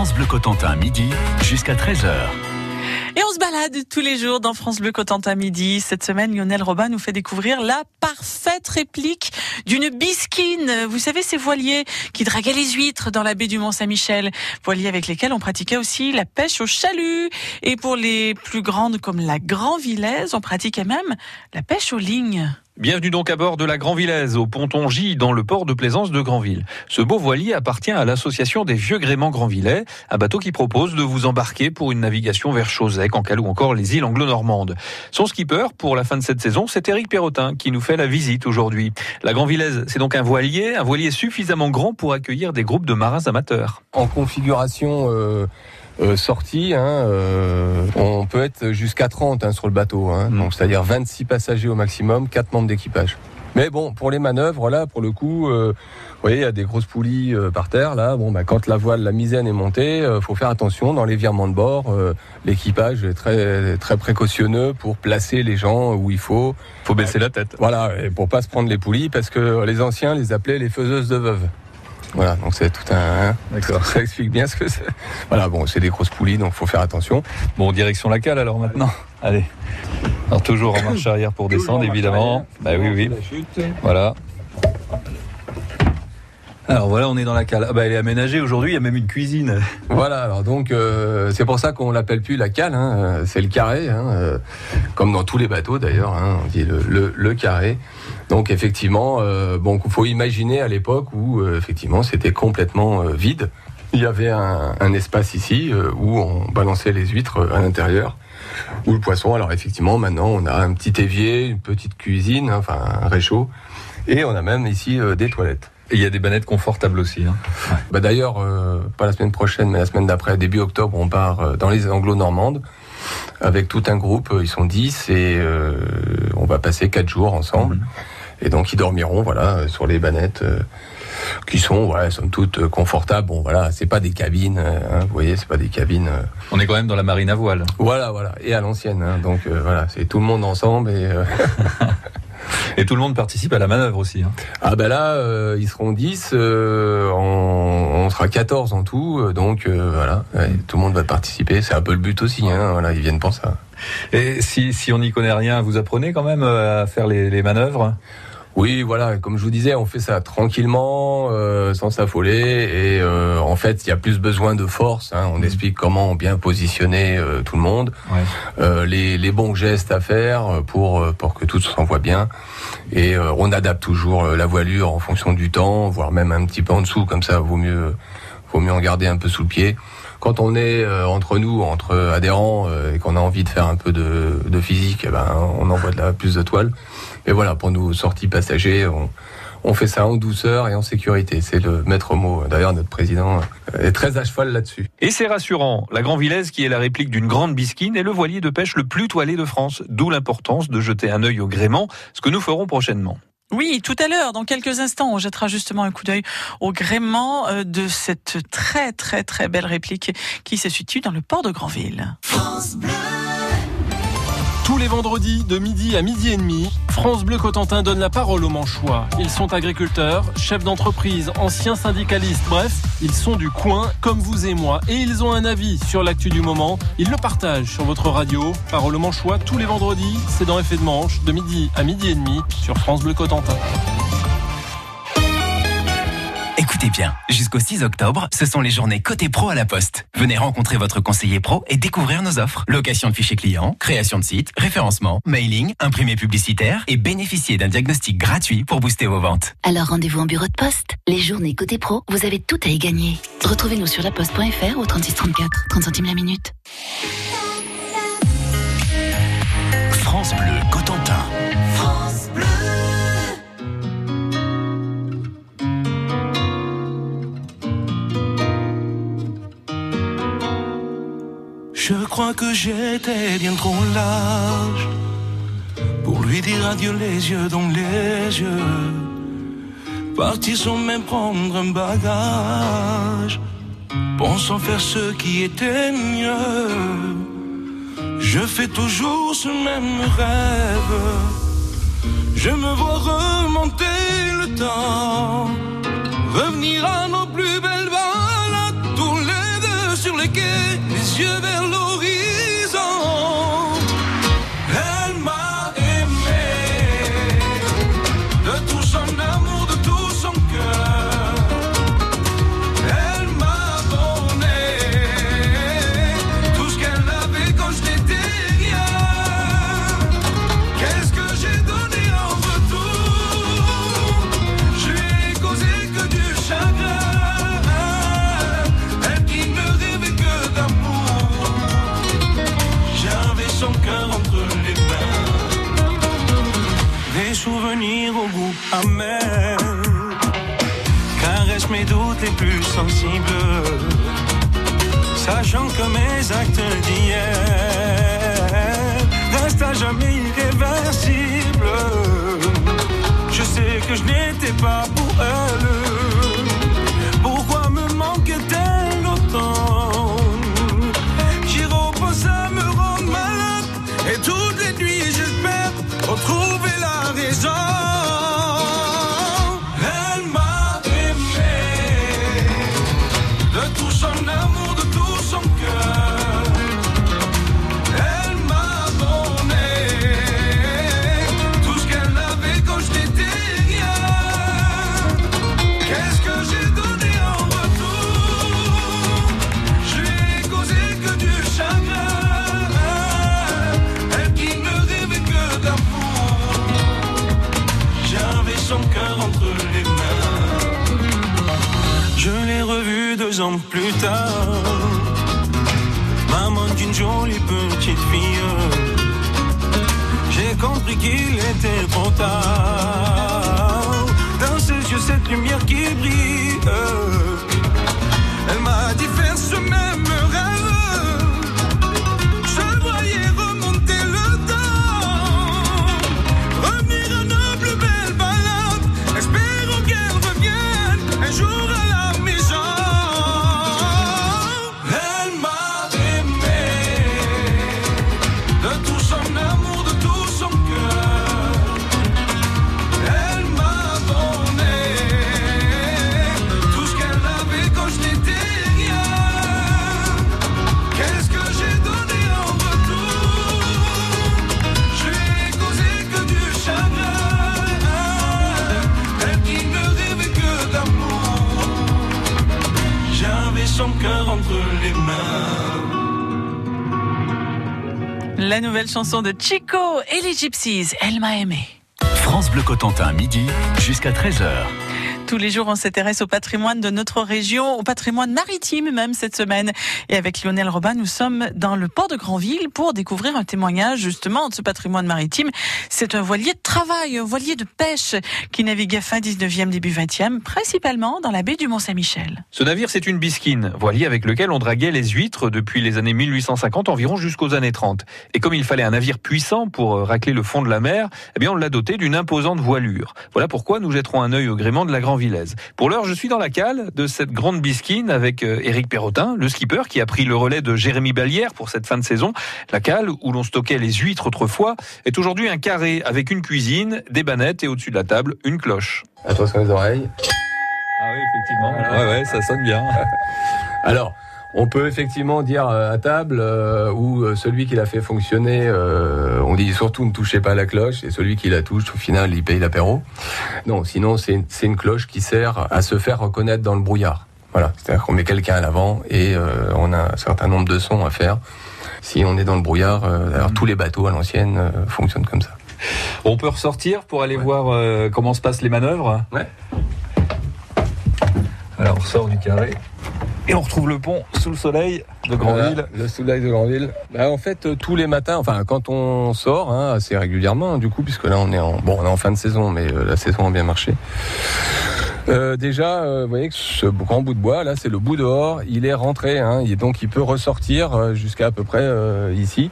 France Bleu Cotentin, midi jusqu'à 13h. Et on se balade tous les jours dans France Bleu Cotentin midi. Cette semaine, Lionel Robin nous fait découvrir la parfaite réplique d'une bisquine. Vous savez, ces voiliers qui draguaient les huîtres dans la baie du Mont-Saint-Michel. Voiliers avec lesquels on pratiquait aussi la pêche au chalut. Et pour les plus grandes comme la Grand Villaise, on pratiquait même la pêche aux lignes. Bienvenue donc à bord de la Grand Villaise, au ponton J, dans le port de plaisance de Granville. Ce beau voilier appartient à l'association des Vieux Gréments Grandvillais, un bateau qui propose de vous embarquer pour une navigation vers Chauset, Cancale ou encore les îles anglo-normandes. Son skipper, pour la fin de cette saison, c'est Éric Perrotin, qui nous fait la visite aujourd'hui. La Grand Villaise, c'est donc un voilier, un voilier suffisamment grand pour accueillir des groupes de marins amateurs. En configuration euh, euh, sortie, hein, euh, on peut être jusqu'à 30 hein, sur le bateau, hein, Mm. donc c'est-à-dire 26 passagers au maximum, 4 membres d'équipage. Mais bon, pour les manœuvres, là, pour le coup, euh, vous voyez, il y a des grosses poulies par terre. Là, bon, bah, quand la voile, la misaine est montée, faut faire attention dans les virements de bord. L'équipage est très très précautionneux pour placer les gens où il faut. Faut baisser la tête. Voilà, et pour pas se prendre les poulies, parce que les anciens les appelaient les faiseuses de veuves. Voilà, donc c'est tout un. hein, D'accord. ça explique bien ce que c'est. Voilà, bon, c'est des grosses poulies, donc faut faire attention. Bon, direction la cale alors maintenant. Allez. Alors toujours en marche arrière pour descendre, évidemment. Bah oui, oui. Voilà. Alors voilà, on est dans la cale. Ah bah elle est aménagée aujourd'hui, il y a même une cuisine. Voilà, alors donc euh, c'est pour ça qu'on l'appelle plus la cale, hein, c'est le carré, hein, euh, comme dans tous les bateaux d'ailleurs, hein, on dit le, le, le carré. Donc effectivement, euh, bon, il faut imaginer à l'époque où euh, effectivement c'était complètement euh, vide. Il y avait un, un espace ici euh, où on balançait les huîtres à l'intérieur, ou le poisson. Alors effectivement, maintenant on a un petit évier, une petite cuisine, hein, enfin un réchaud, et on a même ici des toilettes. Et il y a des bannettes confortables aussi. hein. Bah d'ailleurs, pas la semaine prochaine, mais la semaine d'après, début octobre, on part dans les Anglo-Normandes avec tout un groupe. Ils sont 10 et on va passer quatre jours ensemble. Mhm. Et donc ils dormiront, voilà, sur les bannettes euh, qui sont, ouais, somme toute euh, confortables. Bon, voilà, c'est pas des cabines, euh, hein, vous voyez, c'est pas des cabines. euh, On est quand même dans la marine à voile. voilà, voilà, et à l'ancienne. hein, donc euh, voilà, c'est tout le monde ensemble et. Et tout le monde participe à la manœuvre aussi. hein. Ah ben là, euh, ils seront 10, euh, on, on sera 14 en tout, donc euh, voilà, ouais, tout le monde va participer, c'est un peu le but aussi, hein, voilà, ils viennent pour ça. Et si, si on n'y connaît rien, vous apprenez quand même à faire les, les manœuvres? Oui, voilà, comme je vous disais, on fait ça tranquillement, euh, sans s'affoler, et euh, en fait, il y a plus besoin de force, hein, on explique comment bien positionner euh, tout le monde, Ouais. euh, les, les bons gestes à faire pour, euh, pour que tout s'envoie bien. Et euh, on adapte toujours euh, la voilure en fonction du temps, voire même un petit peu en dessous, comme ça vaut mieux, vaut mieux en garder un peu sous le pied. Quand on est euh, entre nous, entre adhérents, euh, et qu'on a envie de faire un peu de, physique, eh ben, on envoie de la, plus de toile. Mais voilà, pour nos sorties passagers, on, fait ça en douceur et en sécurité. C'est le maître mot. D'ailleurs, notre président euh, est très à cheval là-dessus. Et c'est rassurant, la Grand Villaise, qui est la réplique d'une grande bisquine, est le voilier de pêche le plus toilé de France, d'où l'importance de jeter un œil au gréement, ce que nous ferons prochainement. Oui, tout à l'heure, dans quelques instants, on jettera justement un coup d'œil au gréement euh, de cette très très très belle réplique qui se situe dans le port de Granville. Tous les vendredis, de midi à midi et demi, France Bleu Cotentin donne la parole aux Manchois. Ils sont agriculteurs, chefs d'entreprise, anciens syndicalistes, bref, ils sont du coin, comme vous et moi, et ils ont un avis sur l'actu du moment. Ils le partagent sur votre radio. Parole aux Manchois, tous les vendredis, c'est dans Effet de Manche, de midi à midi et demi, sur France Bleu Cotentin. Écoutez bien, jusqu'au 6 octobre, ce sont les journées côté pro à la Poste. Venez rencontrer votre conseiller pro et découvrir nos offres. Location de fichiers clients, création de site, référencement, mailing, imprimé publicitaire et bénéficier d'un diagnostic gratuit pour booster vos ventes. Alors rendez-vous en bureau de poste. Les journées côté pro, vous avez tout à y gagner. Retrouvez-nous sur laposte.fr ou 3634, 30 centimes la minute. France Bleu Cotentin. Crois que j'étais bien trop large pour lui dire adieu les yeux dans les yeux. Partir sans même prendre un bagage, pensant faire ce qui était mieux. Je fais toujours ce même rêve. Je me vois remonter le temps, revenir à nos plus belles balades tous les deux naviguer les yeux vers l'horizon. Sachant que mes actes d'hier restent à jamais irréversibles. Je sais que je n'étais pas pour elle. Maman d'une jolie petite fille. J'ai compris qu'il était trop. Dans ses yeux, cette lumière qui brille. La nouvelle chanson de Chico et les Gypsies, Elle m'a aimé. France Bleu Cotentin, midi jusqu'à 13h. Tous les jours, on s'intéresse au patrimoine de notre région, au patrimoine maritime même cette semaine. Et avec Lionel Robin, nous sommes dans le port de Granville pour découvrir un témoignage justement de ce patrimoine maritime. C'est un voilier de travail, un voilier de pêche qui naviguait fin 19e, début 20e, principalement dans la baie du Mont-Saint-Michel. Ce navire, c'est une bisquine, voilier avec lequel on draguait les huîtres depuis les années 1850 environ jusqu'aux années 30. Et comme il fallait un navire puissant pour euh, racler le fond de la mer, eh bien on l'a doté d'une imposante voilure. Voilà pourquoi nous jetterons un œil au gréement de la Pour l'heure, je suis dans la cale de cette grande bisquine avec euh, Éric Perrotin, le skipper qui a pris le relais de Jérémy Ballière pour cette fin de saison. La cale où l'on stockait les huîtres autrefois est aujourd'hui un carré avec une cuisine, des bannettes et au-dessus de la table, une cloche. Attention aux oreilles. Ah oui, effectivement. Ouais, ouais, ça sonne bien. Alors, on peut effectivement dire euh, à table euh, où euh, celui qui l'a fait fonctionner, euh, on dit surtout ne touchez pas à la cloche, et celui qui la touche, au final, il paye l'apéro. Non, sinon c'est une cloche qui sert à se faire reconnaître dans le brouillard. Voilà, c'est-à-dire qu'on met quelqu'un à l'avant et euh, on a un certain nombre de sons à faire. Si on est dans le brouillard, alors tous les bateaux à l'ancienne fonctionnent comme ça. On peut ressortir pour aller voir comment se passent les manœuvres? Ouais. Alors on sort du carré et on retrouve le pont sous le soleil de Grandville. Le soleil de Grandville. Bah, en fait, euh, tous les matins, enfin quand on sort, hein, assez régulièrement, du coup, puisque là on est en bon, on fin de saison, mais euh, la saison a bien marché. Euh, déjà, vous voyez que ce grand bout de bois, là, c'est le bout dehors. Il est rentré, hein, donc il peut ressortir jusqu'à à peu près ici.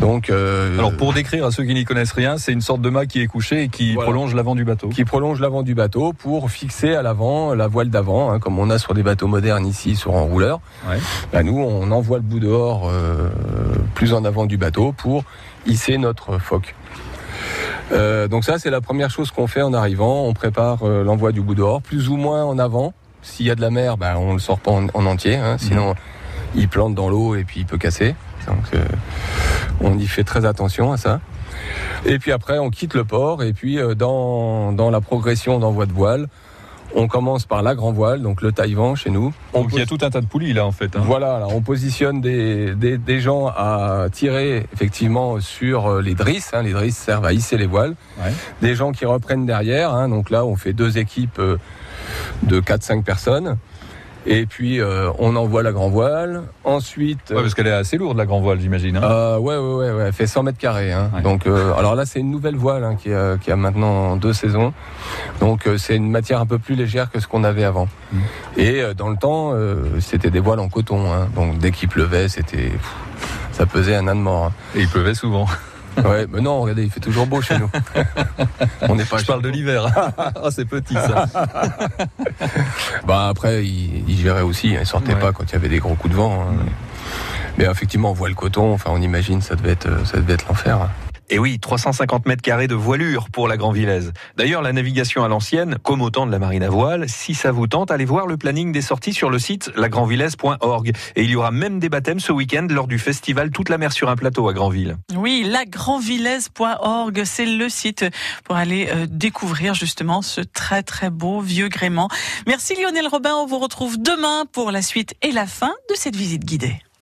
Donc, euh, Alors pour décrire à ceux qui n'y connaissent rien, c'est une sorte de mât qui est couché et qui Voilà. prolonge l'avant du bateau. qui prolonge l'avant du bateau pour fixer à l'avant la voile d'avant, hein, comme on a sur des bateaux modernes ici sur enrouleur. Ouais. Bah, nous, on envoie le bout dehors euh, plus en avant du bateau pour hisser notre phoque. Euh, donc ça, c'est la première chose qu'on fait en arrivant. On prépare euh, l'envoi du bout dehors, plus ou moins en avant. S'il y a de la mer, bah, on le sort pas en, en entier, hein, sinon il plante dans l'eau et puis il peut casser. Donc euh, on y fait très attention à ça. Et puis après, on quitte le port et puis euh, dans, dans la progression d'envoi de voile, on commence par la grand voile, donc le taïwan chez nous. On Donc il y a tout un tas de poulies là en fait. hein. Voilà, alors on positionne des, des, des gens à tirer effectivement sur euh, les drisses. hein. les drisses servent à hisser les voiles. Ouais. Des gens qui reprennent derrière. hein. donc là, on fait deux équipes de 4-5 personnes. Et puis euh, on envoie la grand voile. Ensuite, Ouais, parce qu'elle est assez lourde la grand voile j'imagine. hein. euh, ouais, ouais, ouais, ouais, elle fait 100 mètres carrés. Hein. Ouais. Donc, euh, alors là, c'est une nouvelle voile hein, qui, a, qui a maintenant deux saisons. Donc, c'est une matière un peu plus légère que ce qu'on avait avant. Mm. Et dans le temps, c'était des voiles en coton. Donc, dès qu'il pleuvait, c'était, ça pesait un âne mort. Et il pleuvait souvent. Hein. Ouais, mais non, regardez, il fait toujours beau chez nous. On n'est pas. Je parle de l'hiver. Ah, c'est petit ça. Bah après, il, il gérait aussi. hein. Il sortait Ouais. pas quand il y avait des gros coups de vent. hein. Mais effectivement, on voit le coton. Enfin, on imagine, ça devait être, ça devait être l'enfer. Et oui, 350 mètres carrés de voilure pour la Grand Villaise. D'ailleurs, la navigation à l'ancienne, comme au temps de la marine à voile, si ça vous tente, allez voir le planning des sorties sur le site lagrandvillaise.org. Et il y aura même des baptêmes ce week-end lors du festival Toute la mer sur un plateau à Grandville. Oui, lagrandvillaise.org, c'est le site pour aller euh, découvrir justement ce très très beau vieux gréement. Merci Lionel Robin, on vous retrouve demain pour la suite et la fin de cette visite guidée.